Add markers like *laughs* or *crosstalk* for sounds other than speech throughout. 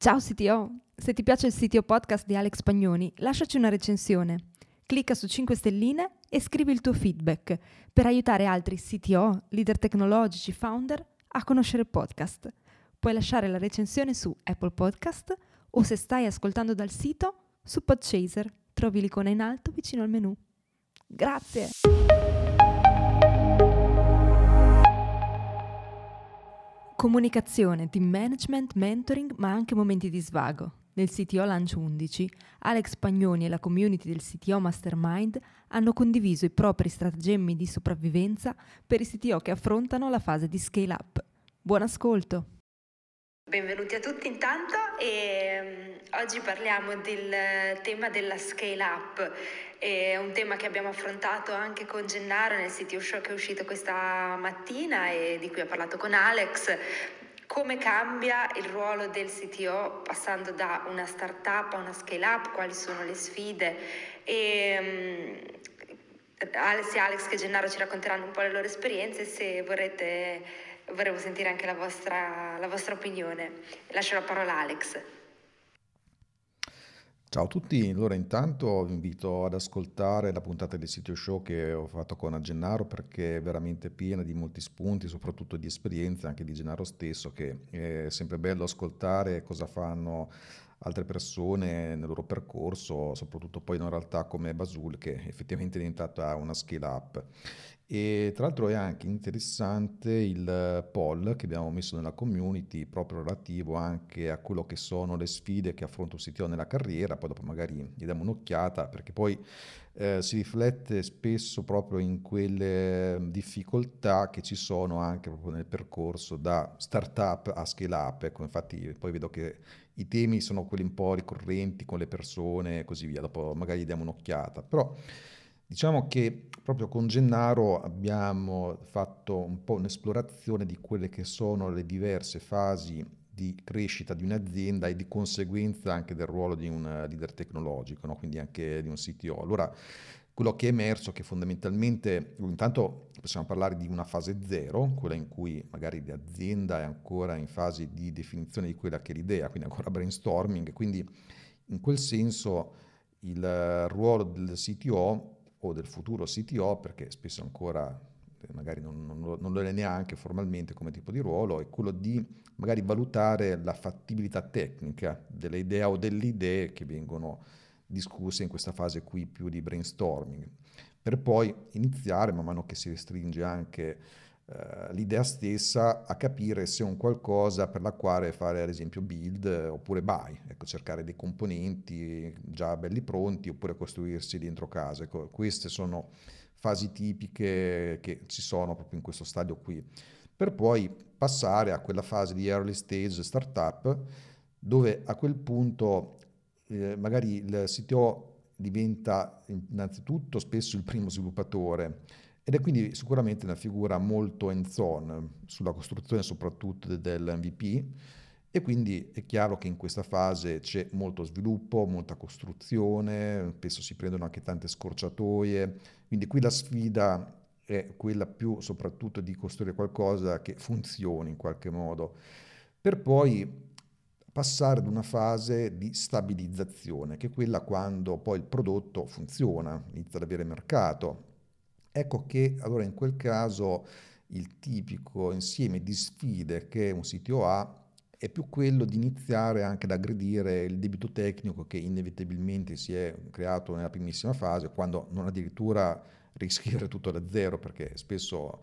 Ciao CTO! Se ti piace il CTO podcast di Alex Pagnoni, lasciaci una recensione. Clicca su 5 stelline e scrivi il tuo feedback per aiutare altri CTO, leader tecnologici, founder a conoscere il podcast. Puoi lasciare la recensione su Apple Podcast o se stai ascoltando dal sito su Podchaser. Trovi l'icona in alto vicino al menu. Grazie! Comunicazione, team management, mentoring, ma anche momenti di svago. Nel CTO Lunch 11, Alex Pagnoni e la community del CTO Mastermind hanno condiviso i propri stratagemmi di sopravvivenza per i CTO che affrontano la fase di scale up. Buon ascolto! Benvenuti a tutti intanto e um, oggi parliamo del tema della scale up, è un tema che abbiamo affrontato anche con Gennaro nel CTO Show che è uscito questa mattina e di cui ha parlato con Alex, come cambia il ruolo del CTO passando da una startup a una scale up, quali sono le sfide e Alex e Alex che Gennaro ci racconteranno un po' le loro esperienze se vorrete vorremmo sentire anche la vostra, la vostra opinione. Lascio la parola a Alex. Ciao a tutti, allora intanto vi invito ad ascoltare la puntata del sito show che ho fatto con Gennaro perché è veramente piena di molti spunti, soprattutto di esperienze anche di Gennaro stesso, che è sempre bello ascoltare cosa fanno altre persone nel loro percorso, soprattutto poi in una realtà come Basul che effettivamente è diventata una scale up. E tra l'altro è anche interessante il poll che abbiamo messo nella community proprio relativo anche a quello che sono le sfide che affronta un CTO nella carriera, poi dopo magari gli diamo un'occhiata perché poi eh, si riflette spesso proprio in quelle difficoltà che ci sono anche proprio nel percorso da startup a scale up. Ecco, infatti poi vedo che i temi sono quelli un po' ricorrenti con le persone e così via, dopo magari diamo un'occhiata. Però Diciamo che proprio con Gennaro abbiamo fatto un po' un'esplorazione di quelle che sono le diverse fasi di crescita di un'azienda e di conseguenza anche del ruolo di un leader tecnologico, no? quindi anche di un CTO. Allora, quello che è emerso è che fondamentalmente, intanto possiamo parlare di una fase zero, quella in cui magari l'azienda è ancora in fase di definizione di quella che è l'idea, quindi ancora brainstorming, quindi in quel senso il ruolo del CTO o del futuro CTO, perché spesso ancora eh, magari non, non, non, lo è neanche formalmente come tipo di ruolo, è quello di magari valutare la fattibilità tecnica delle idee o delle idee che vengono discusse in questa fase qui più di brainstorming, per poi iniziare, man mano che si restringe anche eh, l'idea stessa, a capire se è un qualcosa per la quale fare ad esempio build oppure buy, ecco, cercare dei componenti già belli pronti oppure costruirsi dentro casa. Ecco, queste sono fasi tipiche che ci sono proprio in questo stadio qui, per poi passare a quella fase di early stage startup dove a quel punto eh, magari il CTO diventa innanzitutto spesso il primo sviluppatore ed è quindi sicuramente una figura molto hands-on sulla costruzione soprattutto dell'MVP e quindi è chiaro che in questa fase c'è molto sviluppo, molta costruzione, spesso si prendono anche tante scorciatoie, quindi qui la sfida è quella più soprattutto di costruire qualcosa che funzioni in qualche modo, per poi passare ad una fase di stabilizzazione, che è quella quando poi il prodotto funziona, inizia ad avere mercato, Ecco che allora in quel caso il tipico insieme di sfide che un CTO ha è più quello di iniziare anche ad aggredire il debito tecnico che inevitabilmente si è creato nella primissima fase, quando non addirittura riscrivere tutto da zero, perché spesso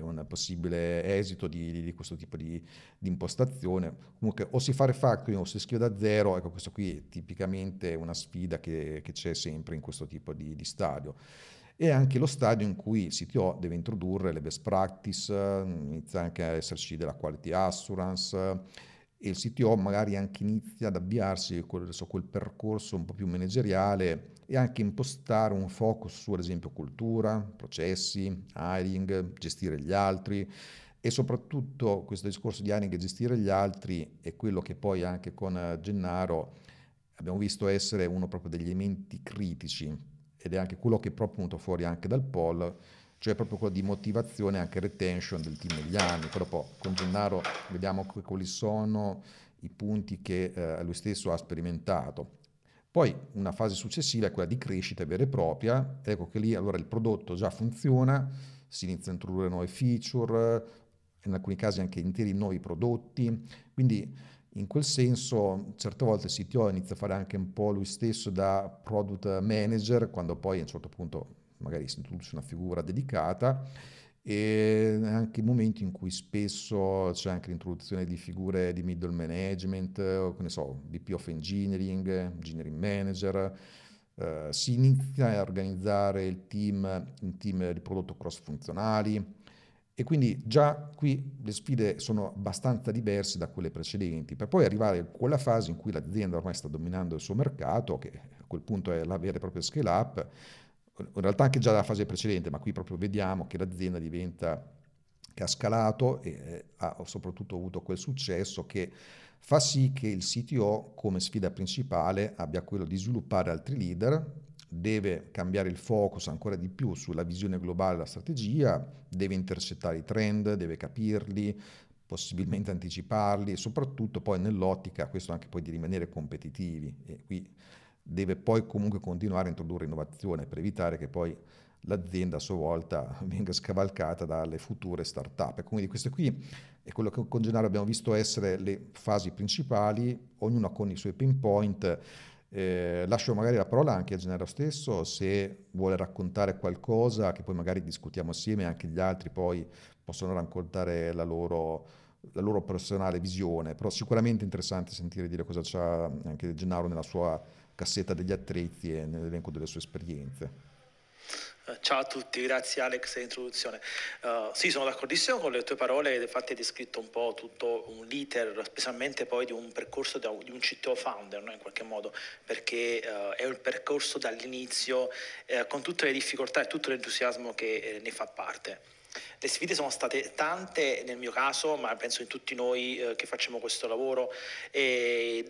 un possibile esito di, di questo tipo di, di, impostazione. Comunque o si fa refactoring o si scrive da zero, ecco questo qui è tipicamente una sfida che, che c'è sempre in questo tipo di, di stadio e anche lo stadio in cui il CTO deve introdurre le best practice, inizia anche a esserci della quality assurance e il CTO magari anche inizia ad avviarsi su quel percorso un po' più manageriale e anche impostare un focus su ad esempio cultura, processi, hiring, gestire gli altri e soprattutto questo discorso di hiring e gestire gli altri è quello che poi anche con Gennaro abbiamo visto essere uno proprio degli elementi critici ed è anche quello che è proprio venuto fuori anche dal poll, cioè proprio quello di motivazione e anche retention del team negli anni. Poi dopo con Gennaro vediamo quali sono i punti che eh, lui stesso ha sperimentato. Poi una fase successiva è quella di crescita vera e propria, ecco che lì allora il prodotto già funziona, si inizia a introdurre nuove feature, in alcuni casi anche interi nuovi prodotti, quindi in quel senso certe volte il CTO inizia a fare anche un po' lui stesso da product manager, quando poi a un certo punto magari si introduce una figura dedicata e anche momenti in cui spesso c'è anche l'introduzione di figure di middle management, o ne so, VP of Engineering, Engineering Manager, eh, si inizia a organizzare il team in team di prodotto cross funzionali e quindi già qui le sfide sono abbastanza diverse da quelle precedenti, per poi arrivare a quella fase in cui l'azienda ormai sta dominando il suo mercato, che a quel punto è la vera e propria scale up, in realtà anche già dalla fase precedente, ma qui proprio vediamo che l'azienda diventa, che ha scalato e eh, ha soprattutto avuto quel successo che fa sì che il CTO come sfida principale abbia quello di sviluppare altri leader, deve cambiare il focus ancora di più sulla visione globale della strategia, deve intercettare i trend, deve capirli, possibilmente anticiparli e soprattutto poi nell'ottica, questo anche poi di rimanere competitivi. E qui deve poi comunque continuare a introdurre innovazione per evitare che poi l'azienda a sua volta *laughs* venga scavalcata dalle future start-up. Quindi questo qui è quello che con Gennaro abbiamo visto essere le fasi principali, ognuna con i suoi pinpoint. Eh, lascio magari la parola anche a Gennaro stesso se vuole raccontare qualcosa che poi magari discutiamo assieme, anche gli altri poi possono raccontare la loro, la loro personale visione, però sicuramente interessante sentire dire cosa c'ha anche Gennaro nella sua cassetta degli attrezzi e nell'elenco delle sue esperienze. Eh, ciao a tutti, grazie Alex per l'introduzione. Uh, sì, sono d'accordissimo con le tue parole, infatti hai descritto un po' tutto un l'iter, specialmente poi di un percorso di un CTO founder, no? in qualche modo, perché uh, è un percorso dall'inizio uh, con tutte le difficoltà e tutto l'entusiasmo che ne fa parte. Le sfide sono state tante nel mio caso, ma penso in tutti noi eh, che facciamo questo lavoro,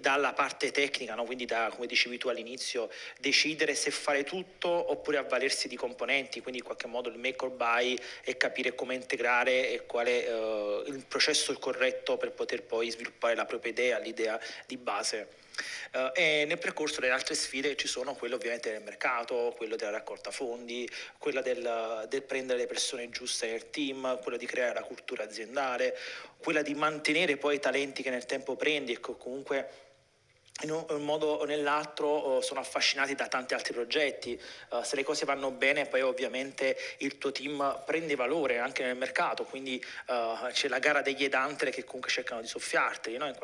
dalla parte tecnica, no? quindi da, come dicevi tu all'inizio, decidere se fare tutto oppure avvalersi di componenti, quindi in qualche modo il make or buy e capire come integrare e qual è eh, il processo corretto per poter poi sviluppare la propria idea, l'idea di base. Uh, e nel percorso le altre sfide ci sono quelle ovviamente del mercato, quello della raccolta fondi, quella del, del prendere le persone giuste nel team, quella di creare la cultura aziendale, quella di mantenere poi i talenti che nel tempo prendi e che comunque in un modo o nell'altro oh, sono affascinati da tanti altri progetti. Uh, se le cose vanno bene, poi ovviamente il tuo team prende valore anche nel mercato, quindi uh, c'è la gara degli edantere che comunque cercano di soffiarteli, no?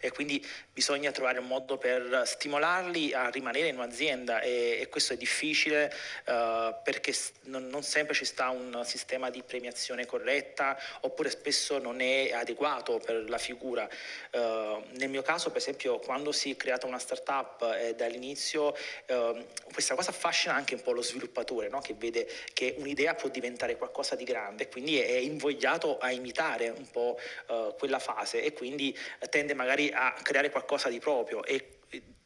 e quindi bisogna trovare un modo per stimolarli a rimanere in un'azienda e, questo è difficile uh, perché non, sempre ci sta un sistema di premiazione corretta oppure spesso non è adeguato per la figura. nel mio caso, per esempio, quando si creata una startup e dall'inizio eh, questa cosa affascina anche un po' lo sviluppatore no? che vede che un'idea può diventare qualcosa di grande quindi è invogliato a imitare un po' eh, quella fase e quindi tende magari a creare qualcosa di proprio e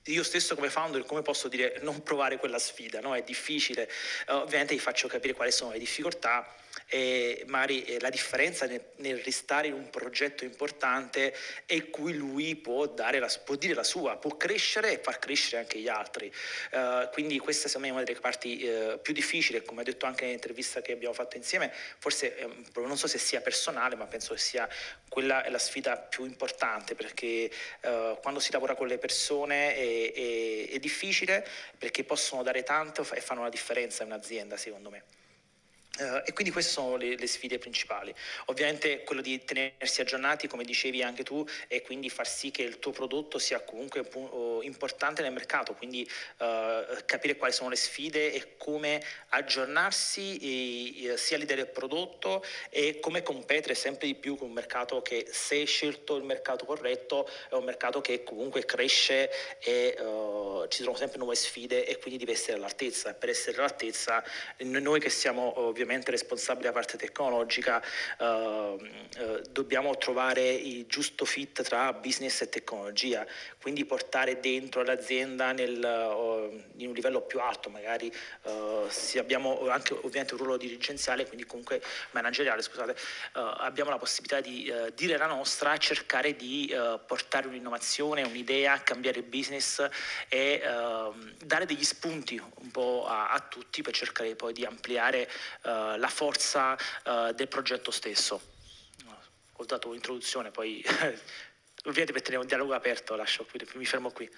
io stesso come founder, come posso dire, non provare quella sfida, no? È difficile. Uh, ovviamente gli faccio capire quali sono le difficoltà e magari eh, la differenza nel, nel, restare in un progetto importante è cui lui può, la, può, dire la sua, può crescere e far crescere anche gli altri. Uh, quindi questa secondo me è una delle parti uh, più difficili, come ho detto anche nell'intervista che abbiamo fatto insieme, forse eh, non so se sia personale, ma penso che sia quella la sfida più importante perché uh, quando si lavora con le persone è, è, è difficile perché possono dare tanto e fanno la differenza in un'azienda secondo me. Uh, e quindi queste sono le, le, sfide principali. Ovviamente quello di tenersi aggiornati, come dicevi anche tu, e quindi far sì che il tuo prodotto sia comunque uh, importante nel mercato, quindi uh, capire quali sono le sfide e come aggiornarsi e, sia l'idea del prodotto e come competere sempre di più con un mercato che se hai scelto il mercato corretto è un mercato che comunque cresce e ci sono sempre nuove sfide e quindi deve essere all'altezza. Per essere all'altezza noi che siamo ovviamente ovviamente responsabile della parte tecnologica, eh, eh, dobbiamo trovare il giusto fit tra business e tecnologia, quindi portare dentro l'azienda nel, uh, in un livello più alto, magari uh, abbiamo anche ovviamente un ruolo dirigenziale, quindi comunque manageriale, scusate, uh, abbiamo la possibilità di dire la nostra, cercare di portare un'innovazione, un'idea, cambiare business e ehm, dare degli spunti un po' a, a, tutti per cercare poi di ampliare la forza del progetto stesso. Ho dato un'introduzione, poi *laughs* ovviamente per tenere un dialogo aperto lascio qui, mi fermo qui.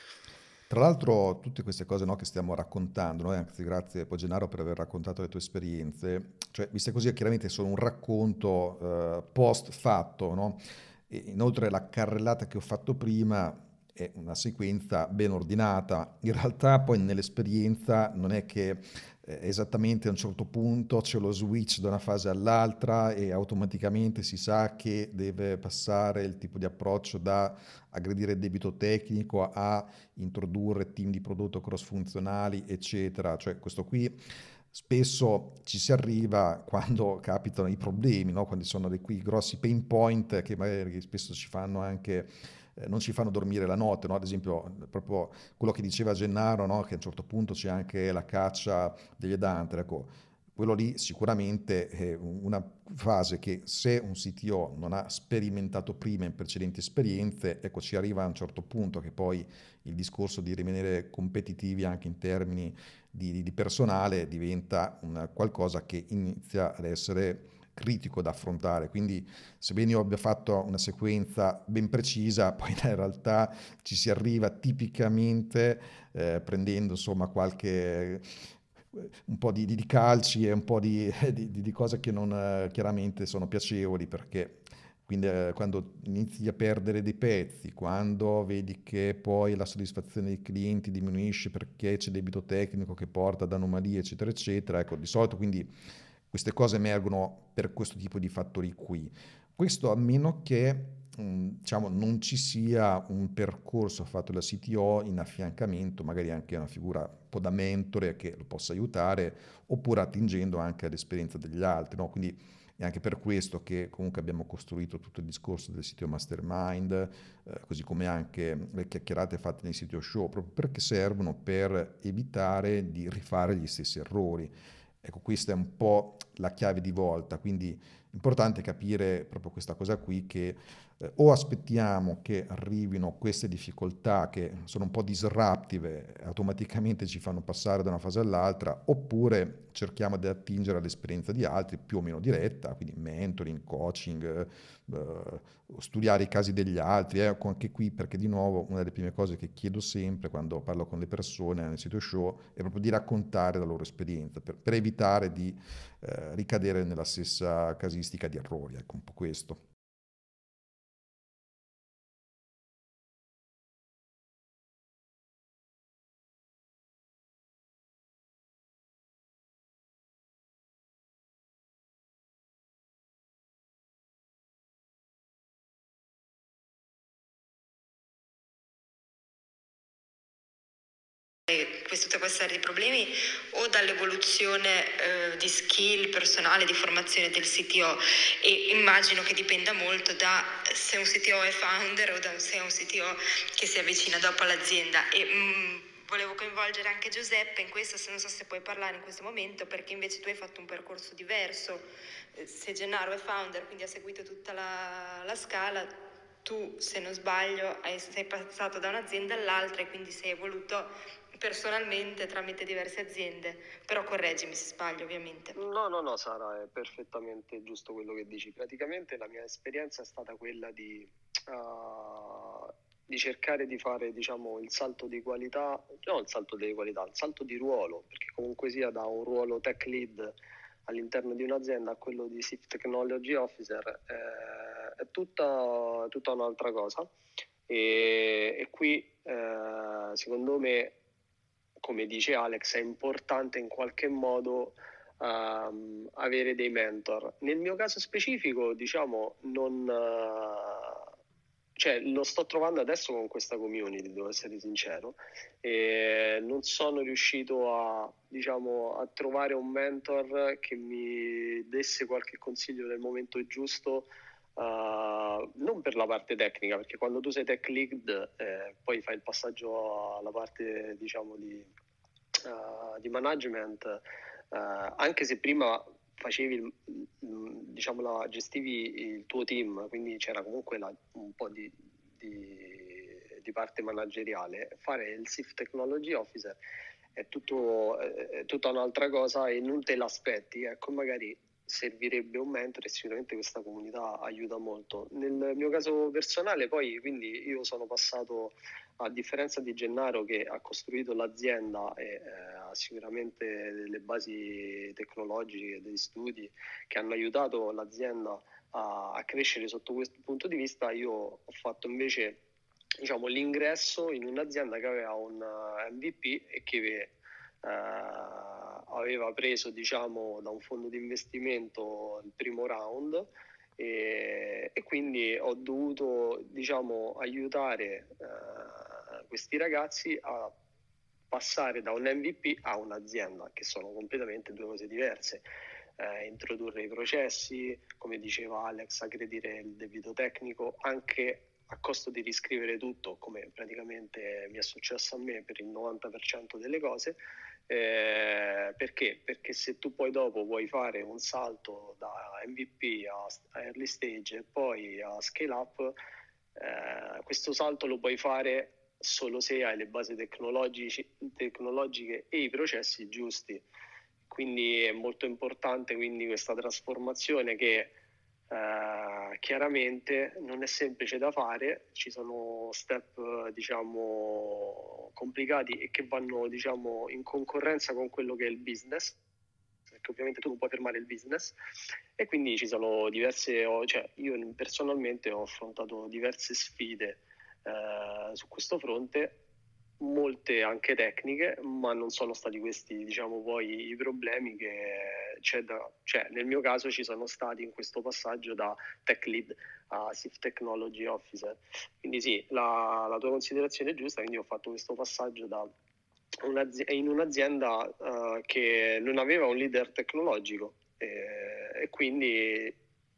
Tra l'altro tutte queste cose no, che stiamo raccontando, no? anzi grazie poi Gennaro per aver raccontato le tue esperienze, cioè viste così chiaramente sono un racconto eh, post fatto, no? inoltre la carrellata che ho fatto prima è una sequenza ben ordinata, in realtà poi nell'esperienza non è che eh, esattamente a un certo punto c'è lo switch da una fase all'altra e automaticamente si sa che deve passare il tipo di approccio da aggredire debito tecnico a introdurre team di prodotto cross funzionali, eccetera. Cioè questo qui spesso ci si arriva quando capitano i problemi, no? quando ci sono dei grossi pain point che magari spesso ci fanno anche eh, non ci fanno dormire la notte, no? ad esempio proprio quello che diceva Gennaro, no? che a un certo punto c'è anche la caccia degli edantre, ecco, quello lì sicuramente è una fase che se un CTO non ha sperimentato prima in precedenti esperienze, ecco ci arriva a un certo punto che poi il discorso di rimanere competitivi anche in termini di, di personale diventa qualcosa che inizia ad essere critico da affrontare. Quindi, sebbene io abbia fatto una sequenza ben precisa, *laughs* poi in realtà ci si arriva tipicamente eh, prendendo insomma qualche un po' di, di, calci e un po' *laughs* di, di, di cose che non chiaramente sono piacevoli perché quindi eh, quando inizi a perdere dei pezzi, quando vedi che poi la soddisfazione dei clienti diminuisce perché c'è debito tecnico che porta ad anomalie, eccetera, eccetera, ecco, di solito quindi queste cose emergono per questo tipo di fattori qui. Questo a meno che mm, diciamo, non ci sia un percorso fatto da CTO in affiancamento, magari anche una figura un po' da mentore che lo possa aiutare, oppure attingendo anche all'esperienza degli altri. No? Quindi è anche per questo che comunque abbiamo costruito tutto il discorso del sito Mastermind, eh, così come anche le chiacchierate fatte nei siti show, proprio perché servono per evitare di rifare gli stessi errori. Ecco, questa è un po' la chiave di volta, quindi importante capire proprio questa cosa qui che eh, o aspettiamo che arrivino queste difficoltà che sono un po' disruptive, automaticamente ci fanno passare da una fase all'altra, oppure cerchiamo di attingere all'esperienza di altri più o meno diretta, quindi mentoring, coaching, eh, studiare i casi degli altri, eh, anche qui perché di nuovo una delle prime cose che chiedo sempre quando parlo con le persone nel sito show è proprio di raccontare la loro esperienza per, per evitare di eh, ricadere nella stessa casistica di errori, ecco un po' questo. Queste, tutta questa serie di problemi o dall'evoluzione eh, di skill personale, di formazione del CTO e immagino che dipenda molto da se un CTO è founder o da se è un CTO che si avvicina dopo all'azienda. E, mh, mm, volevo coinvolgere anche Giuseppe in questo, se non so se puoi parlare in questo momento, perché invece tu hai fatto un percorso diverso. Eh, se Gennaro è founder, quindi ha seguito tutta la, la scala, tu, se non sbaglio, hai, sei passato da un'azienda all'altra e quindi sei evoluto personalmente tramite diverse aziende, però correggimi se sbaglio ovviamente. No, no, no Sara, è perfettamente giusto quello che dici. Praticamente la mia esperienza è stata quella di, uh, di cercare di fare diciamo, il salto di qualità, no il salto di qualità, il salto di ruolo, perché comunque sia da un ruolo tech lead all'interno di un'azienda a quello di Chief Technology Officer eh, è tutta, tutta, un'altra cosa. E, e qui eh, secondo me come dice Alex, è importante in qualche modo um, avere dei mentor. Nel mio caso specifico, diciamo, non, uh, cioè, lo sto trovando adesso con questa community, devo essere sincero, e non sono riuscito a, diciamo, a trovare un mentor che mi desse qualche consiglio nel momento giusto, uh, non per la parte tecnica, perché quando tu sei tech lead eh, poi fai il passaggio alla parte, diciamo, di, uh, di management, uh, anche se prima facevi, diciamo, la, gestivi il tuo team, quindi c'era comunque la, un po' di, di, di, parte manageriale, fare il Chief Technology Officer è, tutto, è tutta un'altra cosa e non te l'aspetti, ecco magari servirebbe un mentore e sicuramente questa comunità aiuta molto. Nel mio caso personale poi quindi io sono passato a differenza di Gennaro che ha costruito l'azienda e eh, ha sicuramente delle basi tecnologiche, degli studi che hanno aiutato l'azienda a, a crescere sotto questo punto di vista, io ho fatto invece diciamo, l'ingresso in un'azienda che aveva un MVP e che aveva preso diciamo, da un fondo di investimento il primo round e, e quindi ho dovuto diciamo, aiutare uh, questi ragazzi a passare da un MVP a un'azienda, che sono completamente due cose diverse. Uh, introdurre i processi, come diceva Alex, aggredire il debito tecnico, anche a costo di riscrivere tutto, come praticamente mi è successo a me per il 90% delle cose, eh, perché? Perché se tu poi dopo vuoi fare un salto da MVP a, early stage e poi a scale up, eh, questo salto lo puoi fare solo se hai le basi tecnologiche e i processi giusti. Quindi è molto importante quindi, questa trasformazione che eh, chiaramente non è semplice da fare, ci sono step diciamo complicati e che vanno diciamo in concorrenza con quello che è il business perché ovviamente tu non puoi fermare il business. E quindi ci sono diverse, cioè io personalmente ho affrontato diverse sfide eh, su questo fronte molte anche tecniche, ma non sono stati questi, diciamo, poi i problemi che c'è da, cioè nel mio caso ci sono stati in questo passaggio da tech lead a Chief Technology Officer. Quindi sì, la, la tua considerazione è giusta, quindi ho fatto questo passaggio da in un'azienda uh, che non aveva un leader tecnologico e, e quindi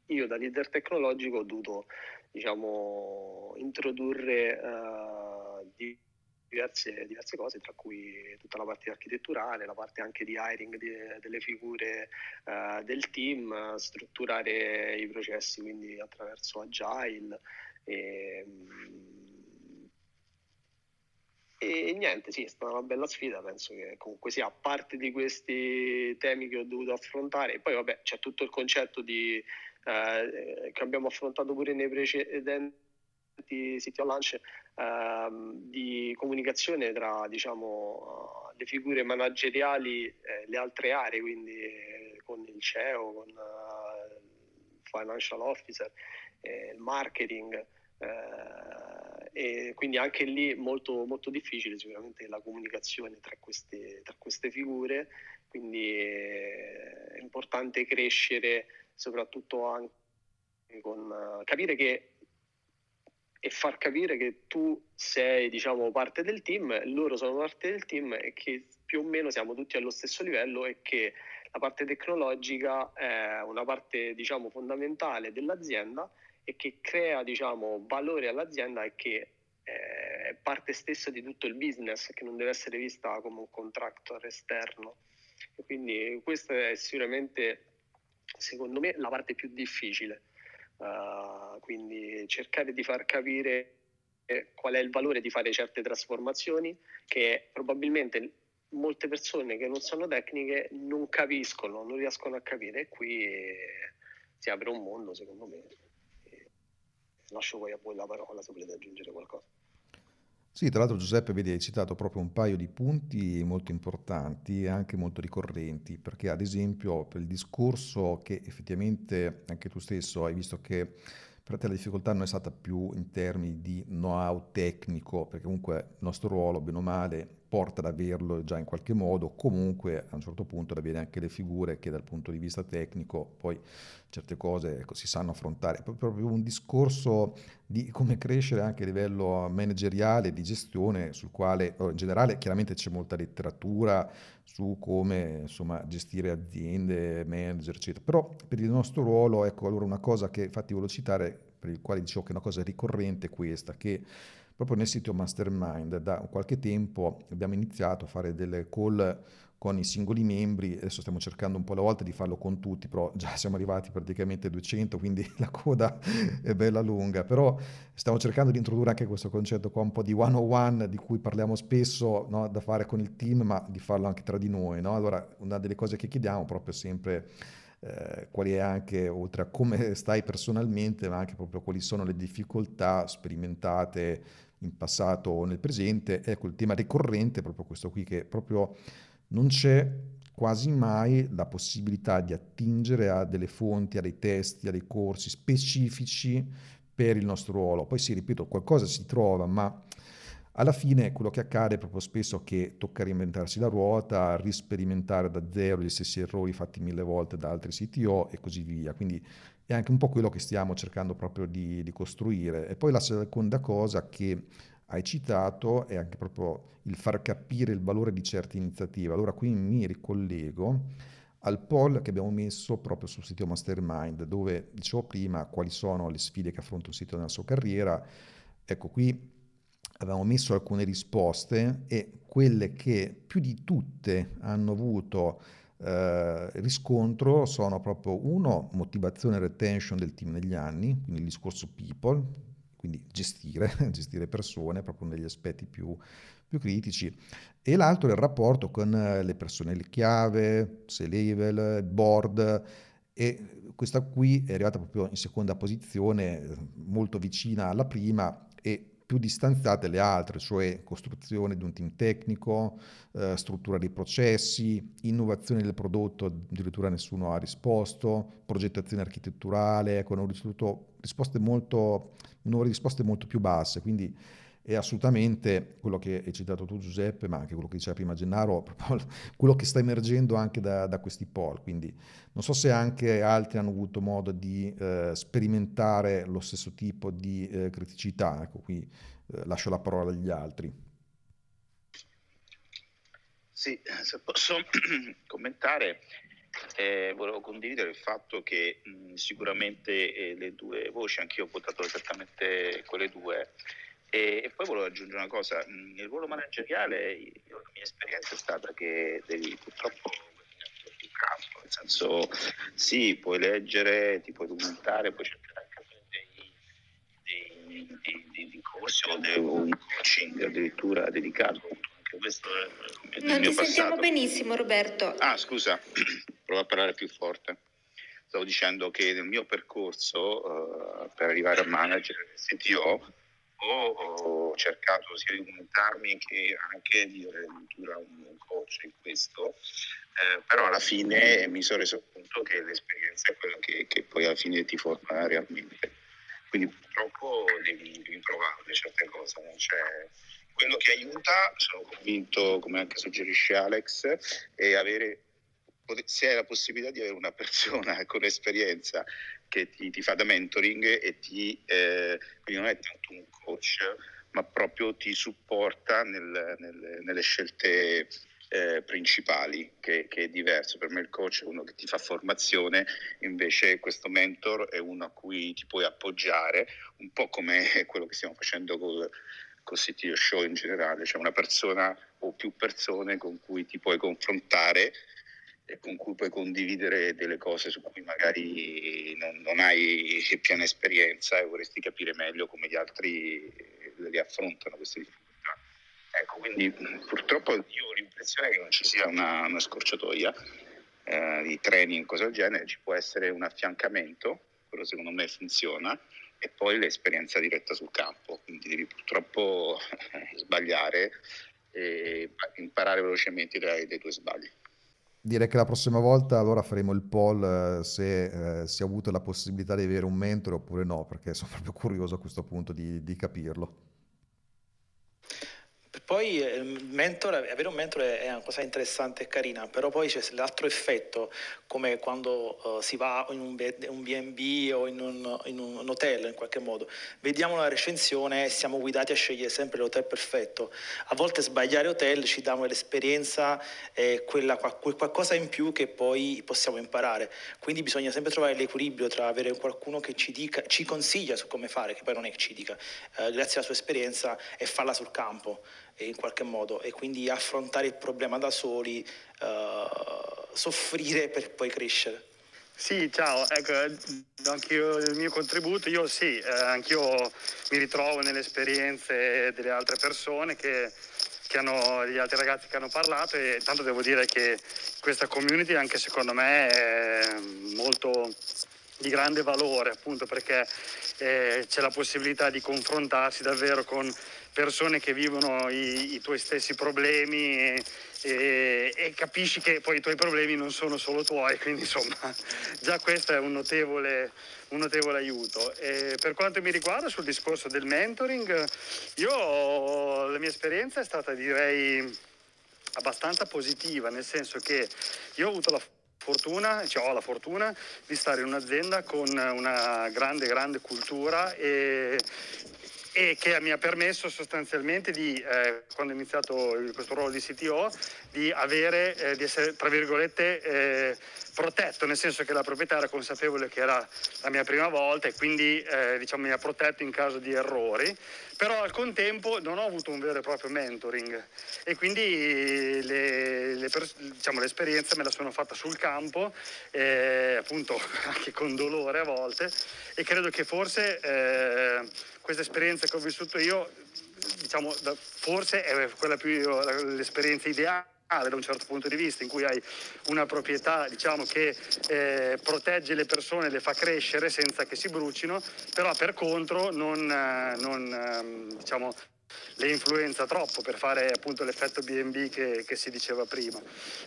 io da leader tecnologico ho dovuto diciamo, introdurre uh, di diverse, diverse, cose, tra cui tutta la parte architetturale, la parte anche di hiring di, delle figure uh, del team, strutturare i processi quindi attraverso Agile. E, e niente, sì, è stata una bella sfida, penso che comunque sia parte di questi temi che ho dovuto affrontare. E poi vabbè, c'è tutto il concetto di, eh, che abbiamo affrontato pure nei precedenti City on Launch ehm, di comunicazione tra diciamo, le figure manageriali e le altre aree, quindi eh, con il CEO, con uh, il financial officer, eh, il marketing. Eh, e quindi anche lì molto, molto difficile sicuramente la comunicazione tra queste, tra queste figure, quindi è importante crescere soprattutto anche con capire che e far capire che tu sei diciamo, parte del team, loro sono parte del team e che più o meno siamo tutti allo stesso livello e che la parte tecnologica è una parte diciamo, fondamentale dell'azienda e che crea diciamo, valore all'azienda e che è parte stessa di tutto il business che non deve essere vista come un contractor esterno. E quindi questa è sicuramente, secondo me, la parte più difficile Uh, quindi cercare di far capire qual è il valore di fare certe trasformazioni che probabilmente molte persone che non sono tecniche non capiscono, non riescono a capire e qui si apre un mondo secondo me. Lascio poi a voi la parola se volete aggiungere qualcosa. Sì, tra l'altro Giuseppe, vedi, hai citato proprio un paio di punti molto importanti e anche molto ricorrenti, perché ad esempio per il discorso che effettivamente anche tu stesso hai visto che Infatti la difficoltà non è stata più in termini di know-how tecnico, perché comunque il nostro ruolo, bene o male, porta ad averlo già in qualche modo, comunque a un certo punto ad avere anche le figure che dal punto di vista tecnico poi certe cose ecco, si sanno affrontare. È proprio un discorso di come crescere anche a livello manageriale, di gestione, sul quale oh, in generale chiaramente c'è molta letteratura su come insomma, gestire aziende, manager, eccetera. Però per il nostro ruolo, ecco, allora una cosa che infatti volevo citare, per il quale dicevo che è una cosa ricorrente è questa, che proprio nel sito Mastermind da qualche tempo abbiamo iniziato a fare delle call con i singoli membri, adesso stiamo cercando un po' alla volta di farlo con tutti, però già *laughs* siamo arrivati praticamente a 200, quindi *laughs* la coda è bella lunga, però stiamo cercando di introdurre anche questo concetto qua un po' di one-on-one di cui parliamo spesso, no? da fare con il team, ma di farlo anche tra di noi. No? Allora, una delle cose che chiediamo proprio sempre eh, quali è anche, oltre a come *laughs* stai personalmente, ma anche proprio quali sono le difficoltà sperimentate in passato o nel presente. Ecco, il tema ricorrente è proprio questo qui, che proprio non c'è quasi mai la possibilità di attingere a delle fonti, a dei testi, a dei corsi specifici per il nostro ruolo. Poi sì, ripeto, qualcosa si trova, ma alla fine quello che accade è proprio spesso che tocca reinventarsi la ruota, risperimentare da zero gli stessi errori fatti mille volte da altri CTO e così via. Quindi è anche un po' quello che stiamo cercando proprio di, di costruire. E poi la seconda cosa che hai citato è anche proprio il far capire il valore di certe iniziative. Allora qui mi ricollego al poll che abbiamo messo proprio sul sito Mastermind, dove dicevo prima quali sono le sfide che affronta un sito nella sua carriera. Ecco, qui avevamo messo alcune risposte e quelle che più di tutte hanno avuto eh, riscontro sono proprio uno, motivazione e retention del team negli anni, quindi il discorso people, quindi gestire, *laughs* gestire persone proprio negli aspetti più, più critici, e l'altro è il rapporto con le persone chiave, C-level, board, e questa qui è arrivata proprio in seconda posizione, molto vicina alla prima e più distanziate le altre, cioè costruzione di un team tecnico, eh, struttura dei processi, innovazione del prodotto, addirittura nessuno ha risposto, progettazione architetturale, ecco, hanno ricevuto risposte molto, risposte molto più basse, quindi è assolutamente quello che hai citato tu Giuseppe, ma anche quello che diceva prima Gennaro, *laughs* quello che sta emergendo anche da, da, questi poll. Quindi non so se anche altri hanno avuto modo di eh, sperimentare lo stesso tipo di eh, criticità. Ecco, qui eh, lascio la parola agli altri. Sì, se posso *clears throat* commentare, eh, volevo condividere il fatto che mh, sicuramente eh, le due voci, anch'io ho votato esattamente quelle due, e, e, poi volevo aggiungere una cosa, il ruolo manageriale, io, la mia esperienza è stata che devi purtroppo più campo, nel senso sì, puoi leggere, ti puoi documentare, puoi cercare anche dei, dei, dei, dei, corsi o un coaching addirittura dedicato. Anche questo è il non mio ti passato. sentiamo benissimo Roberto. Ah scusa, *clears throat* provo a parlare più forte stavo dicendo che nel mio percorso uh, per arrivare a manager CTO ho cercato sia di documentarmi che anche di addirittura un coach in questo, eh, però alla fine mi sono reso conto che l'esperienza è quella che, che poi alla fine ti forma realmente. Quindi purtroppo devi, devi provare certe cose. Cioè, quello che aiuta, sono convinto, come anche suggerisce Alex, è avere se hai la possibilità di avere una persona *laughs* con esperienza che ti, ti fa da mentoring e ti, eh, quindi non è tanto un coach, ma proprio ti supporta nel, nel, nelle scelte eh, principali, che, che, è diverso. Per me il coach è uno che ti fa formazione, invece questo mentor è uno a cui ti puoi appoggiare, un po' come quello che stiamo facendo con col CTO Show in generale, cioè una persona o più persone con cui ti puoi confrontare e con cui puoi condividere delle cose su cui magari non, non hai piena esperienza e vorresti capire meglio come gli altri le affrontano queste difficoltà. Ecco, quindi purtroppo io ho l'impressione che non ci sia una, una scorciatoia eh, di training, cose del genere, ci può essere un affiancamento, quello secondo me funziona, e poi l'esperienza diretta sul campo, quindi devi purtroppo *laughs* sbagliare e imparare velocemente dai, dai tuoi sbagli. Direi che la prossima volta allora faremo il poll eh, se eh, si è avuto la possibilità di avere un mentore oppure no, perché sono *laughs* proprio curioso a questo punto di, di capirlo. Poi eh, mentore, avere un mentore è una cosa interessante e carina, però poi c'è l'altro effetto, come quando uh, si va in un, B&B o in un, in un, hotel in qualche modo, vediamo la recensione e siamo guidati a scegliere sempre l'hotel perfetto. A volte sbagliare hotel ci dà l'esperienza e quella, quel qualcosa in più che poi possiamo imparare. Quindi bisogna sempre trovare l'equilibrio tra avere qualcuno che ci, dica, ci consiglia su come fare, che poi non è che ci dica, uh, grazie alla sua esperienza, e farla sul campo in qualche modo e quindi affrontare il problema da soli, uh, soffrire per poi crescere. Sì, ciao, ecco, anch'io il mio contributo, io sì, eh, anch'io mi ritrovo nelle esperienze delle altre persone che, che hanno, gli altri ragazzi che hanno parlato e tanto devo dire che questa community anche secondo me è molto di grande valore appunto perché eh, c'è la possibilità di confrontarsi davvero con persone che vivono i, i tuoi stessi problemi e, e, e, capisci che poi i tuoi problemi non sono solo tuoi, *laughs* quindi insomma già questo è un notevole, un notevole aiuto. E per quanto mi riguarda sul discorso del mentoring, io la mia esperienza è stata direi abbastanza positiva, nel senso che io ho avuto la fortuna, cioè ho la fortuna di stare in un'azienda con una grande, grande cultura e, e che mi ha permesso sostanzialmente di, eh, quando ho iniziato questo ruolo di CTO, di avere, eh, di essere, tra virgolette, eh, protetto, nel senso che la proprietà era consapevole che era la mia prima volta e quindi eh, diciamo, mi ha protetto in caso di errori, però al contempo non ho avuto un vero e proprio mentoring e quindi le, le, diciamo, l'esperienza me la sono fatta sul campo, eh, appunto *laughs* anche con dolore a volte e credo che forse eh, questa esperienza che ho vissuto io, diciamo, forse è quella più l'esperienza ideale da un certo punto di vista, in cui hai una proprietà diciamo, che eh, protegge le persone, le fa crescere senza che si brucino, però per contro non, non ehm, diciamo, le influenza troppo per fare appunto l'effetto BNB che, che si diceva prima.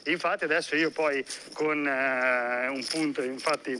Infatti adesso io poi con eh, un punto, infatti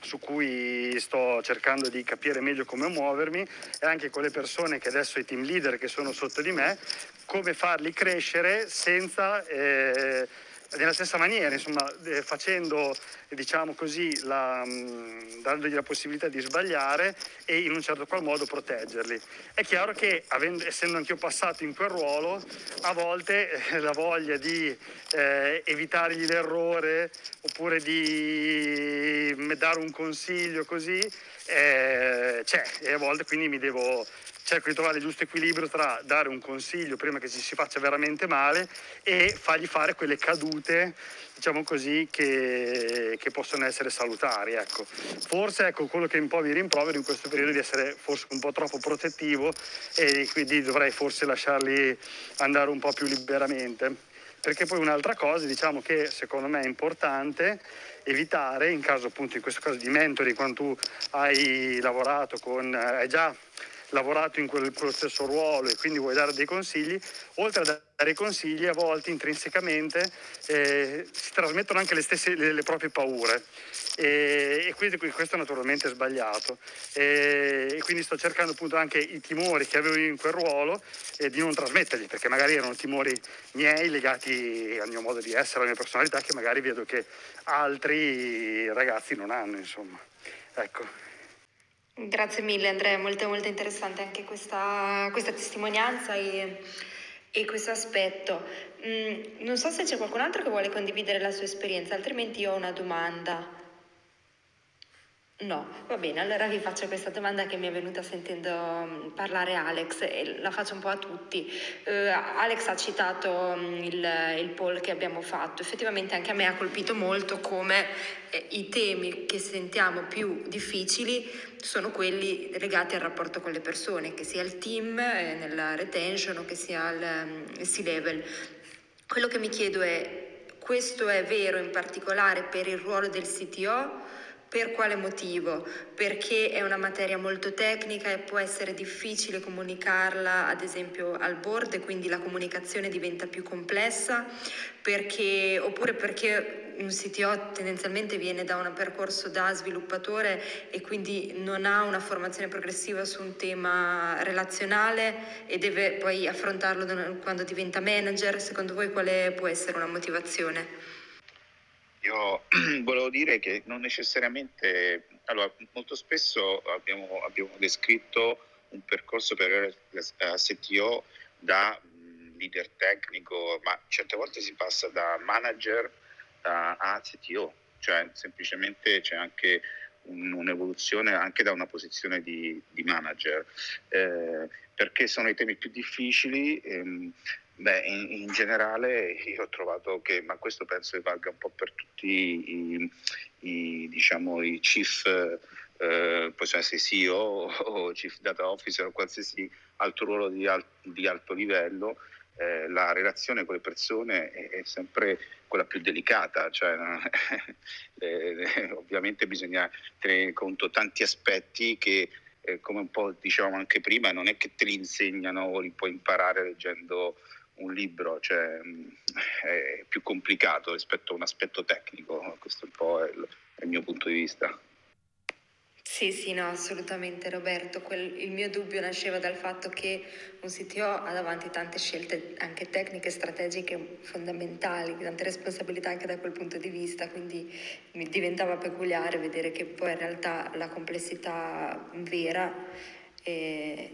su cui sto cercando di capire meglio come muovermi e anche con le persone che adesso i team leader che sono sotto di me, come farli crescere senza eh, nella stessa maniera, insomma, facendo, diciamo così, la, mm, dandogli la possibilità di sbagliare e in un certo qual modo proteggerli. È chiaro che, avendo, essendo anch'io passato in quel ruolo, a volte eh, la voglia di eh, evitargli l'errore oppure di mm, dare un consiglio così eh, c'è e a volte quindi mi devo cerco di trovare il giusto equilibrio tra dare un consiglio prima che ci si faccia veramente male e fargli fare quelle cadute, diciamo così, che, che possono essere salutari. Ecco. Forse ecco, quello che un po' mi rimprovero in questo periodo è di essere forse un po' troppo protettivo e quindi dovrei forse lasciarli andare un po' più liberamente. Perché poi un'altra cosa, diciamo che secondo me è importante evitare, in caso appunto in questo caso di mentori, quando tu hai lavorato con, hai già lavorato in quel, quello stesso ruolo e quindi vuoi dare dei consigli, oltre a dare consigli a volte intrinsecamente eh, si trasmettono anche le, stesse, le, le proprie paure e, e, quindi questo naturalmente è sbagliato e, e, quindi sto cercando appunto anche i timori che avevo in quel ruolo eh, di non trasmetterli perché magari erano timori miei legati al mio modo di essere, alla mia personalità che magari vedo che altri ragazzi non hanno insomma. Ecco. Grazie mille Andrea, molto, molto interessante anche questa, questa testimonianza e, e questo aspetto. Mm, non so se c'è qualcun altro che vuole condividere la sua esperienza, altrimenti io ho una domanda. No, va bene, allora vi faccio questa domanda che mi è venuta sentendo mm, parlare Alex e la faccio un po' a tutti. Uh, Alex ha citato mm, il, il, poll che abbiamo fatto, effettivamente anche a me ha colpito molto come eh, i temi che sentiamo più difficili sono quelli legati al rapporto con le persone, che sia il team eh, nella retention o che sia il, il C-level. Quello che mi chiedo è, questo è vero in particolare per il ruolo del CTO? Per quale motivo? Perché è una materia molto tecnica e può essere difficile comunicarla ad esempio al board e quindi la comunicazione diventa più complessa, perché, oppure perché un CTO tendenzialmente viene da un percorso da sviluppatore e quindi non ha una formazione progressiva su un tema relazionale e deve poi affrontarlo quando diventa manager. Secondo voi quale può essere una motivazione? Io *clears throat* volevo dire che non necessariamente, allora molto spesso abbiamo, abbiamo descritto un percorso per la STO da leader tecnico, ma certe volte si passa da manager a, a CTO, cioè semplicemente c'è anche un, un'evoluzione anche da una posizione di, di manager, eh, perché sono i temi più difficili. Ehm, Beh, in, in, generale io ho trovato che, ma questo penso che valga un po' per tutti i, i, diciamo, i chief, eh, possono essere CEO o chief data officer o qualsiasi altro ruolo di, al, di alto livello, eh, la relazione con le persone è, è sempre quella più delicata, cioè, *laughs* eh, ovviamente bisogna tenere conto tanti aspetti che eh, come un po' dicevamo anche prima, non è che te li insegnano o li puoi imparare leggendo un libro, cioè, è più complicato rispetto a un aspetto tecnico, questo è un po' il, il mio punto di vista. Sì, sì, no, assolutamente Roberto. Quel, il mio dubbio nasceva dal fatto che un CTO ha davanti tante scelte anche tecniche, strategiche fondamentali, tante responsabilità anche da quel punto di vista, quindi mi diventava peculiare vedere che poi in realtà la complessità vera eh,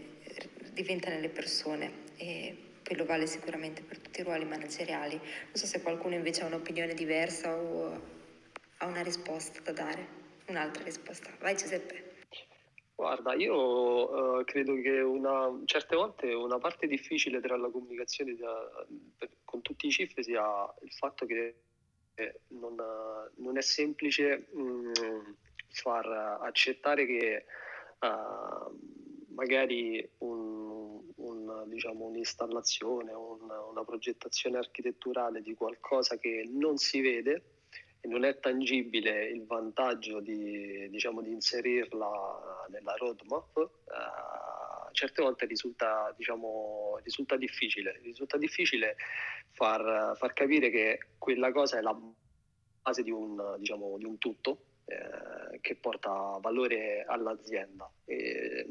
diventa nelle persone. E quello vale sicuramente per tutti i ruoli manageriali. Non so se qualcuno invece ha un'opinione diversa o ha una risposta da dare, un'altra risposta. Vai Giuseppe. Guarda, io uh, credo che una, certe volte una parte difficile tra la comunicazione da, per, con tutti i cifre sia il fatto che eh, non, non, è semplice mh, mm, far accettare che uh, magari un, diciamo, un'installazione, un, una progettazione architetturale di qualcosa che non si vede e non è tangibile il vantaggio di, diciamo, di inserirla nella roadmap, eh, certe volte risulta, diciamo, risulta, difficile. Risulta difficile far, far, capire che quella cosa è la base di un, diciamo, di un tutto eh, che porta valore all'azienda. E,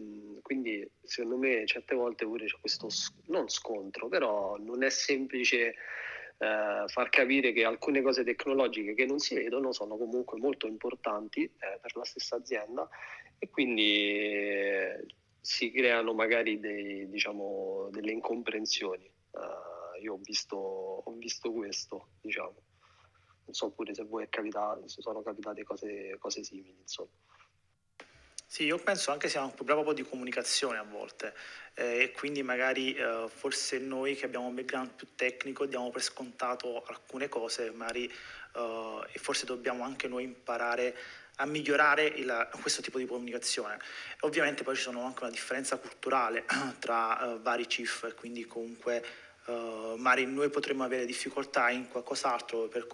quindi secondo me certe volte pure c'è questo non scontro, però non è semplice eh, far capire che alcune cose tecnologiche che non si vedono sono comunque molto importanti eh, per la stessa azienda e quindi eh, si creano magari dei, diciamo, delle incomprensioni. Uh, io ho visto, ho visto questo, diciamo non so pure se voi capitato, sono capitate cose, cose simili, insomma. Sì, io penso anche sia un problema proprio di comunicazione a volte eh, e quindi magari eh, forse noi che abbiamo un background più tecnico diamo per scontato alcune cose magari, eh, e forse dobbiamo anche noi imparare a migliorare il, questo tipo di comunicazione. Ovviamente poi ci sono anche una differenza culturale *clears throat* tra eh, vari CIF e quindi comunque uh, noi potremmo avere difficoltà in qualcos'altro per,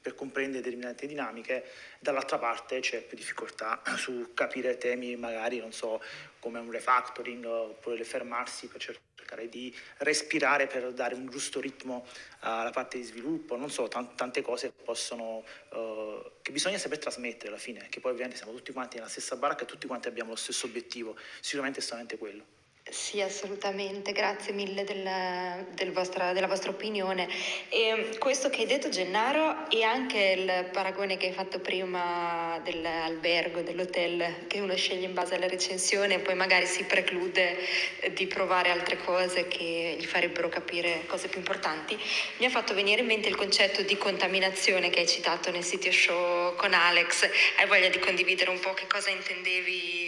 per, comprendere determinate dinamiche, dall'altra parte c'è più difficoltà *clears throat* su capire temi magari, non so, come un refactoring oppure fermarsi per cercare di respirare per dare un giusto ritmo alla parte di sviluppo, non so, t- tante cose possono, uh, che bisogna saper trasmettere alla fine, che poi ovviamente siamo tutti quanti nella stessa baracca e tutti quanti abbiamo lo stesso obiettivo, sicuramente è solamente quello. Sì, assolutamente, grazie mille del, del vostra, della vostra opinione. E questo che hai detto Gennaro e anche il paragone che hai fatto prima dell'albergo, dell'hotel, che uno sceglie in base alla recensione e poi magari si preclude di provare altre cose che gli farebbero capire cose più importanti, mi ha fatto venire in mente il concetto di contaminazione che hai citato nel sito show con Alex. Hai voglia di condividere un po' che cosa intendevi?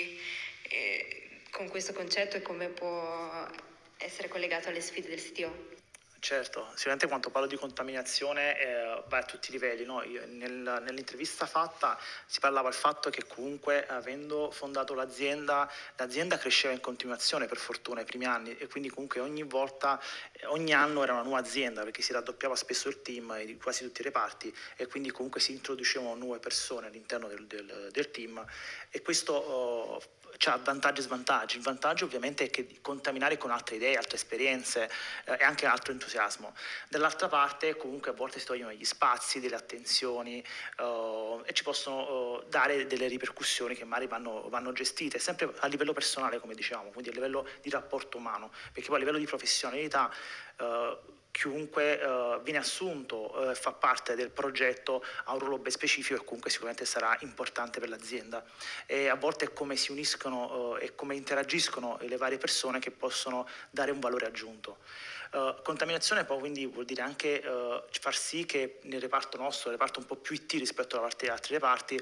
Eh, con questo concetto e come può essere collegato alle sfide del CTO? Certo, sicuramente quando parlo di contaminazione eh, va a tutti i livelli. No? Nel, nell'intervista fatta si parlava del fatto che comunque avendo fondato l'azienda, l'azienda cresceva in continuazione per fortuna i primi anni e quindi comunque ogni volta, eh, ogni anno era una nuova azienda perché si raddoppiava spesso il team di quasi tutti i reparti e quindi comunque si introducevano nuove persone all'interno del, del, del team e questo oh, ha vantaggi e svantaggi. Il vantaggio ovviamente è che contaminare con altre idee, altre esperienze eh, e anche altro entusiasmo. Dall'altra parte comunque a volte si togliono gli spazi, delle attenzioni eh, e ci possono eh, dare delle ripercussioni che magari vanno, vanno, gestite, sempre a livello personale come dicevamo, quindi a livello di rapporto umano, perché poi a livello di professionalità eh, chiunque uh, viene assunto e uh, fa parte del progetto ha un ruolo ben specifico e comunque sicuramente sarà importante per l'azienda. E a volte è come si uniscono uh, e come interagiscono le varie persone che possono dare un valore aggiunto. Uh, contaminazione poi quindi vuol dire anche uh, far sì che nel reparto nostro, il reparto un po' più IT rispetto alla parte degli altri reparti,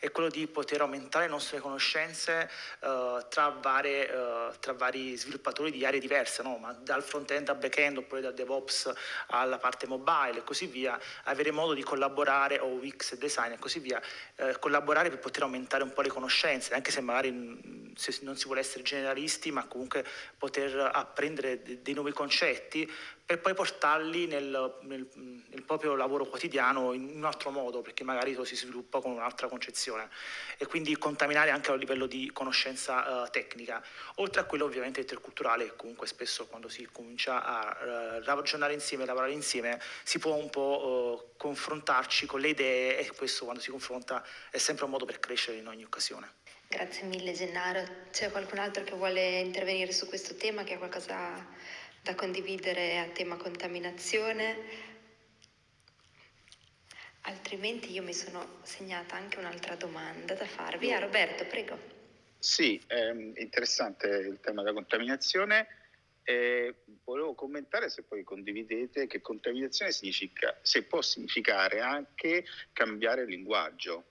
è quello di poter aumentare le nostre conoscenze uh, tra, varie, tra, vari sviluppatori di aree diverse, no? Dal front-end al back-end oppure dal DevOps alla parte mobile e così via, avere modo di collaborare o UX design e così via, collaborare per poter aumentare un po' le conoscenze, anche se magari mm, se non si vuole essere generalisti, ma comunque poter apprendere dei nuovi concetti progetti per poi portarli nel, nel, nel, proprio lavoro quotidiano in un altro modo, perché magari lo si sviluppa con un'altra concezione. E quindi contaminare anche a livello di conoscenza uh, tecnica, oltre a quello ovviamente interculturale, comunque spesso quando si comincia a uh, ragionare insieme, lavorare insieme, si può un po' uh, confrontarci con le idee e questo quando si confronta è sempre un modo per crescere in ogni occasione. Grazie mille Gennaro, c'è qualcun altro che vuole intervenire su questo tema, che ha qualcosa da condividere a tema contaminazione. Altrimenti io mi sono segnata anche un'altra domanda da farvi. Ah, Roberto, prego. Sì, è interessante il tema della contaminazione. Eh, volevo commentare se poi condividete che contaminazione significa, se può significare anche cambiare linguaggio,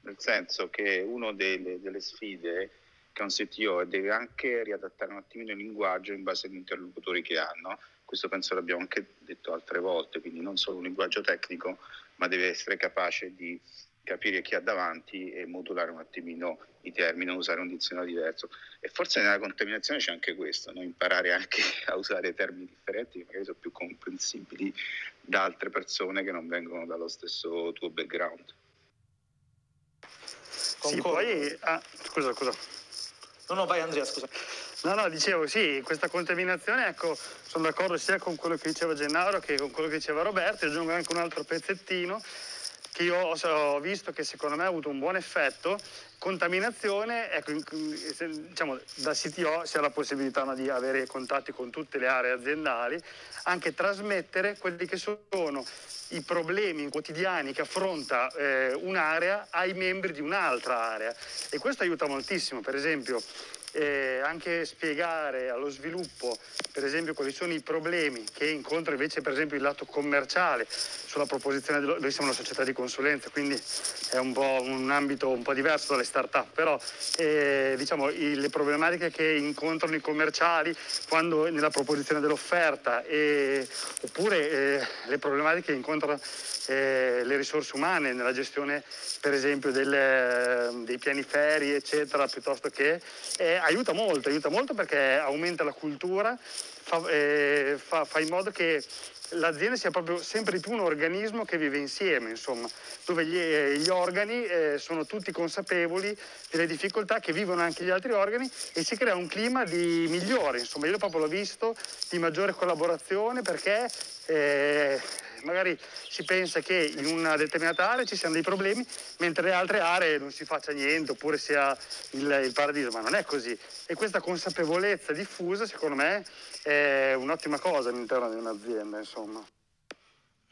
nel senso che una delle, delle sfide che un CTO deve anche riadattare un attimino il linguaggio in base agli interlocutori che hanno. Questo penso l'abbiamo anche detto altre volte, quindi non solo un linguaggio tecnico, ma deve essere capace di capire chi ha davanti e modulare un attimino i termini, usare un dizionario diverso. E forse nella contaminazione c'è anche questo, no? imparare anche *laughs* a usare termini differenti che magari sono più comprensibili da altre persone che non vengono dallo stesso tuo background. Sì, poi... Ah, scusa, scusa. No, no, vai Andrea, scusa. No, no, dicevo sì, questa contaminazione, ecco, sono d'accordo sia con quello che diceva Gennaro che con quello che diceva Roberto, aggiungo anche un altro pezzettino che io ho visto che secondo me ha avuto un buon effetto. Contaminazione, ecco, diciamo, da CTO si ha la possibilità no, di avere contatti con tutte le aree aziendali, anche trasmettere quelli che sono i problemi quotidiani che affronta eh, un'area ai membri di un'altra area e questo aiuta moltissimo. Per esempio, eh, anche spiegare allo sviluppo per esempio quali sono i problemi che incontra invece per esempio il lato commerciale sulla proposizione, dello, noi siamo una società di consulenza quindi è un po' un ambito un po' diverso dalle start-up, però eh, diciamo i, le problematiche che incontrano i commerciali quando nella proposizione dell'offerta e, oppure eh, le problematiche che incontrano eh, le risorse umane nella gestione per esempio del, dei piani ferie eccetera piuttosto che eh, aiuta molto, aiuta molto perché aumenta la cultura, fa, eh, fa, fa in modo che l'azienda sia proprio sempre di più un organismo che vive insieme, insomma, dove gli, eh, gli organi eh, sono tutti consapevoli delle difficoltà che vivono anche gli altri organi e si crea un clima di migliore, insomma, io proprio l'ho visto, di maggiore collaborazione perché eh, magari si pensa che in una determinata area ci siano dei problemi, mentre in altre aree non si faccia niente oppure sia il, il paradiso, ma non è così. E questa consapevolezza diffusa, secondo me, è un'ottima cosa all'interno di un'azienda, insomma.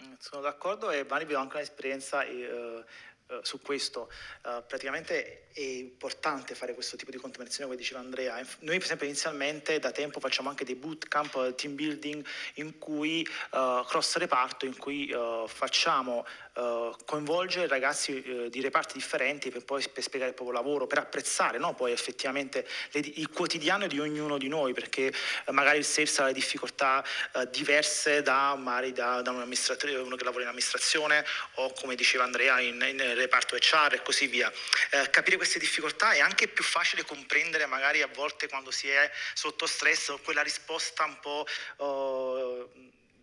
Mm, sono d'accordo e Mari ho anche un'esperienza eh, eh, su questo. Uh, praticamente è importante fare questo tipo di contaminazione, come diceva Andrea. Noi, per esempio, inizialmente da tempo facciamo anche dei bootcamp, uh, team building, in cui uh, cross reparto, in cui facciamo uh, coinvolgere ragazzi uh, di reparti differenti per poi per spiegare il proprio lavoro, per apprezzare no? poi effettivamente le, il quotidiano di ognuno di noi, perché uh, magari il sales ha difficoltà diverse da, magari da, da un amministratore, uno che lavora in amministrazione o come diceva Andrea in, in reparto HR e così via. capire queste difficoltà è anche più facile comprendere magari a volte quando si è sotto stress quella risposta un po'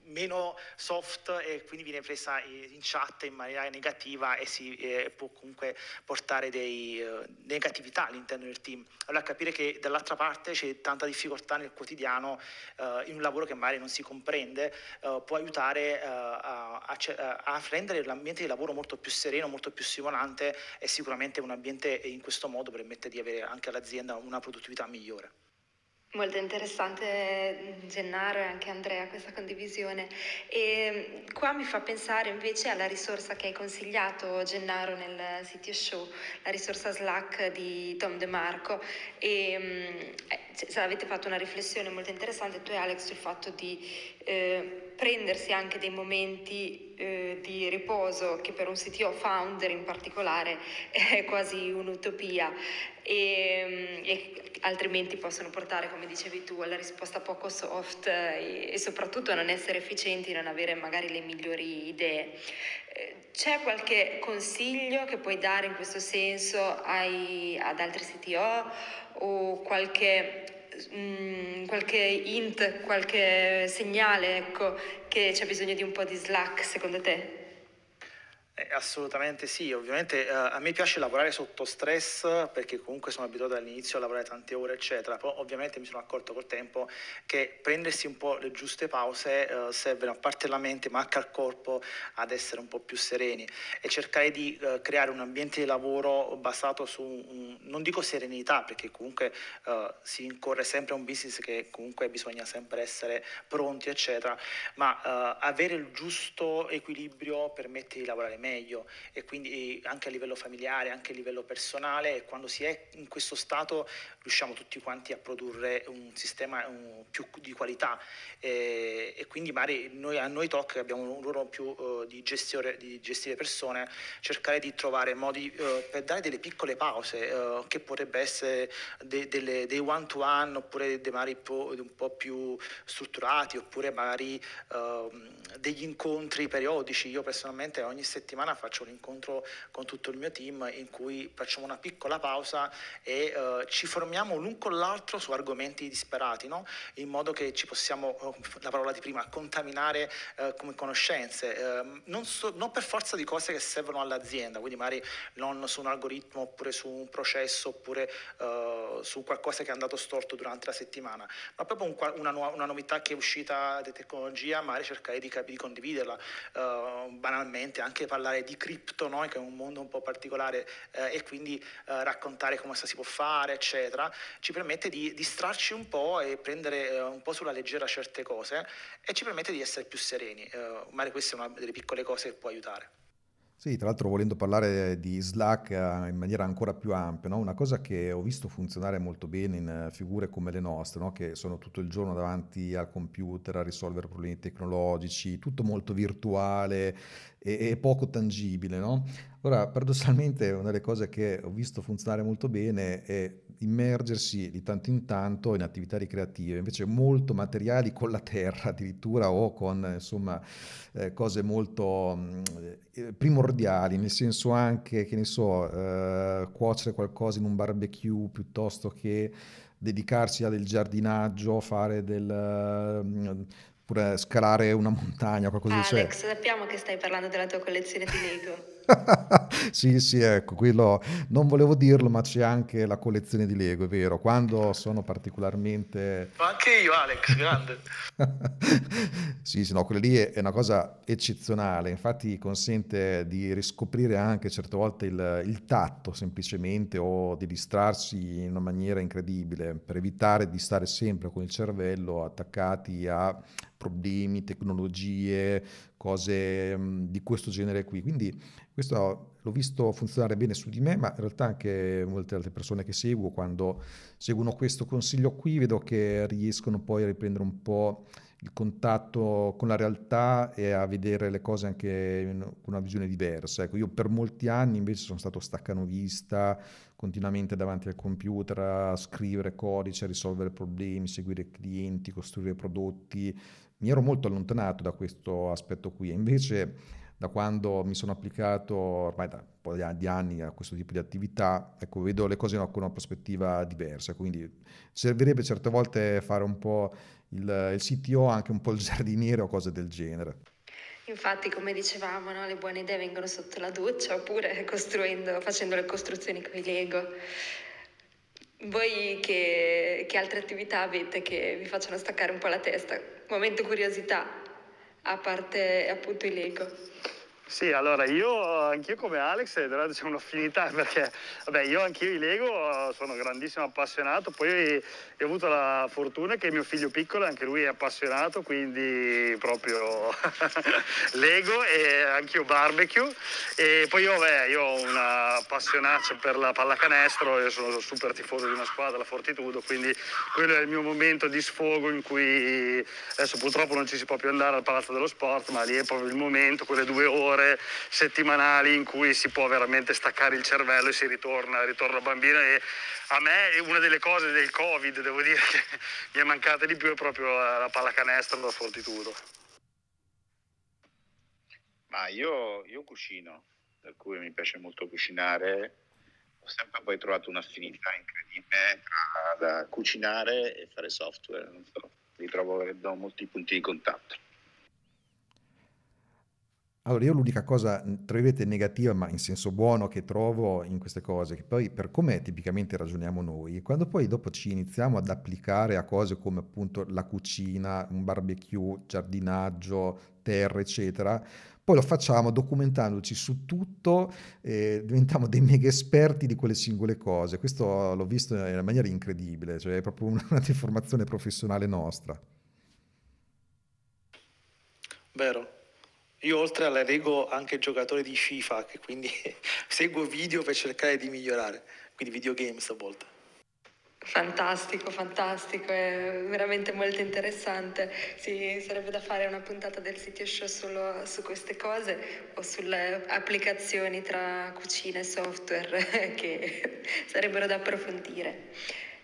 meno soft e quindi viene presa in chat in maniera negativa e si eh, può comunque portare dei uh, negatività all'interno del team. Allora capire che dall'altra parte c'è tanta difficoltà nel quotidiano uh, in un lavoro che magari non si comprende uh, può aiutare a, a, a, rendere l'ambiente di lavoro molto più sereno, molto più stimolante e sicuramente un ambiente in questo modo permette di avere anche all'azienda una produttività migliore. Molto interessante Gennaro e anche Andrea questa condivisione. E qua mi fa pensare invece alla risorsa che hai consigliato Gennaro nel sito show, la risorsa Slack di Tom De Marco e eh, avete fatto una riflessione molto interessante tu e Alex sul fatto di eh, prendersi anche dei momenti eh, di riposo che per un CTO founder in particolare *laughs* è quasi un'utopia. E, e altrimenti possono portare, come dicevi tu, alla risposta poco soft e, e soprattutto a non essere efficienti, non avere magari le migliori idee. Eh, c'è qualche consiglio che puoi dare in questo senso ai, ad altri CTO o qualche Mm, qualche hint, qualche segnale ecco, che c'è bisogno di un po' di slack secondo te? Eh, assolutamente sì, ovviamente eh, a me piace lavorare sotto stress perché comunque sono abituato all'inizio a lavorare tante ore eccetera, però ovviamente mi sono accorto col tempo che prendersi un po' le giuste pause eh, serve a parte la mente ma anche al corpo ad essere un po' più sereni e cercare di eh, creare un ambiente di lavoro basato su, un, non dico serenità perché comunque eh, si incorre sempre a un business che comunque bisogna sempre essere pronti eccetera, ma eh, avere il giusto equilibrio permette di lavorare meglio e quindi anche a livello familiare, anche a livello personale e quando si è in questo stato riusciamo tutti quanti a produrre un sistema un, più di qualità e, e quindi magari noi, a noi talk abbiamo un ruolo più uh, di, gestione, di gestire persone, cercare di trovare modi uh, per dare delle piccole pause uh, che potrebbe essere de, delle, dei one to one oppure dei magari po, un po' più strutturati oppure magari ehm, degli incontri periodici. Io personalmente ogni settimana settimana faccio un incontro con tutto il mio team in cui facciamo una piccola pausa e uh, ci formiamo l'un con l'altro su argomenti disperati, no? in modo che ci possiamo, uh, la parola di prima, contaminare uh, come conoscenze, ehm, non, so, non, per forza di cose che servono all'azienda, quindi magari non su un algoritmo oppure su un processo oppure su qualcosa che è andato storto durante la settimana, ma proprio un, una, una, novità che è uscita di tecnologia, magari cercare di, di condividerla, banalmente anche parlare parlare di cripto, no? che è un mondo un po' particolare eh, e quindi eh, raccontare come si può fare, eccetera, ci permette di distrarci un po' e prendere eh, un po' sulla leggera certe cose e ci permette di essere più sereni. Eh, magari questa è una delle piccole cose che può aiutare. Sì, tra l'altro volendo parlare di Slack eh, in maniera ancora più ampia, no? una cosa che ho visto funzionare molto bene in eh, figure come le nostre, no? che sono tutto il giorno davanti al computer a risolvere problemi tecnologici, tutto molto virtuale e, e poco tangibile. No? Ora, paradossalmente, una delle cose che ho visto funzionare molto bene è immergersi di tanto in tanto in attività ricreative, invece molto materiali con la terra addirittura o con insomma eh, cose molto mm, primordiali, nel senso anche che ne so, eh, cuocere qualcosa in un barbecue piuttosto che dedicarsi a del giardinaggio, fare del... Uh, oppure scalare una montagna, qualcosa di Alex, sappiamo che stai parlando della tua collezione di Lego. *laughs* sì, sì, ecco, quello non volevo dirlo, ma c'è anche la collezione di Lego, è vero. Quando sono particolarmente. Ma anche io, Alex, grande. *laughs* sì, sì, no, quella lì è una cosa eccezionale. Infatti, consente di riscoprire anche certe volte il, il tatto semplicemente o di distrarsi in una maniera incredibile per evitare di stare sempre con il cervello attaccati a problemi, tecnologie, cose di questo genere qui. Quindi Questo l'ho visto funzionare bene su di me, ma in realtà anche molte altre persone che seguo, quando seguono questo consiglio qui, vedo che riescono poi a riprendere un po' il contatto con la realtà e a vedere le cose anche con una visione diversa. Ecco, io per molti anni invece sono stato staccanovista, continuamente davanti al computer a scrivere codice, a risolvere problemi, seguire clienti, costruire prodotti. Mi ero molto allontanato da questo aspetto qui invece da quando mi sono applicato ormai da un po' di anni a questo tipo di attività, ecco, vedo le cose con una prospettiva diversa, quindi servirebbe certe volte fare un po' il, il CTO, anche un po' il *laughs* giardiniere o cose del genere. Infatti, come dicevamo, no, le buone idee vengono sotto la doccia oppure *laughs* costruendo, facendo le costruzioni con i Lego. Voi che, che altre attività avete che vi facciano staccare un po' la testa? Momento curiosità, a parte appunto i Lego. Sì, allora io anch'io come Alex c'è un'affinità *laughs* perché vabbè, io anch'io i Lego sono grandissimo appassionato, poi ho avuto la fortuna che mio figlio piccolo anche lui è appassionato, quindi proprio *laughs* Lego e anch'io barbecue. E poi io, beh, io ho una appassionata per la pallacanestro, io sono super tifoso di una squadra, la Fortitudo, quindi quello è il mio momento di sfogo in cui adesso purtroppo non ci si può più andare al Palazzo dello Sport, ma lì è proprio il momento, quelle due ore ore settimanali in cui si può veramente staccare il cervello e si ritorna, ritorna bambino e a me una delle cose del covid devo dire che *laughs* mi è mancata di più è proprio la pallacanestro da Fortitudo. Ma io, io cucino, per cui mi piace molto cucinare ho sempre poi trovato un'affinità incredibile tra cucinare e fare software, non so, li trovo che do molti punti di contatto. Allora, io l'unica cosa, tra virgolette, negativa, ma in senso buono, che trovo in queste cose, che poi per come tipicamente ragioniamo noi, quando poi dopo ci iniziamo ad applicare a cose come appunto la cucina, un barbecue, giardinaggio, terra, eccetera, poi lo facciamo documentandoci su tutto, e diventiamo dei mega esperti di quelle singole cose. Questo l'ho visto in una maniera incredibile, cioè è proprio una deformazione professionale nostra. Vero. Io oltre alla Lego anche giocatore di FIFA, che quindi *laughs* seguo video per cercare di migliorare, quindi videogames a volte. Fantastico, fantastico, è veramente molto interessante. Sì, sarebbe da fare una puntata del sito show solo su queste cose o sulle applicazioni tra cucina e software *laughs* che sarebbero da approfondire.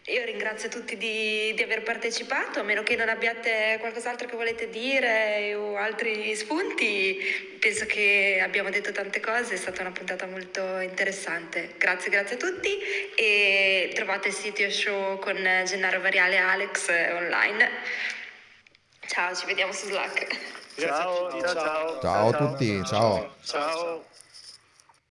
Io ringrazio tutti di, di, aver partecipato, a meno che non abbiate qualcos'altro che volete dire o altri spunti, penso che abbiamo detto tante cose, è stata una puntata molto interessante. Grazie, grazie a tutti e trovate il sito show con Gennaro Variale e Alex online. Ciao, ci vediamo su Slack. Ciao, ciao, ciao. Ciao a tutti, ciao. Ciao.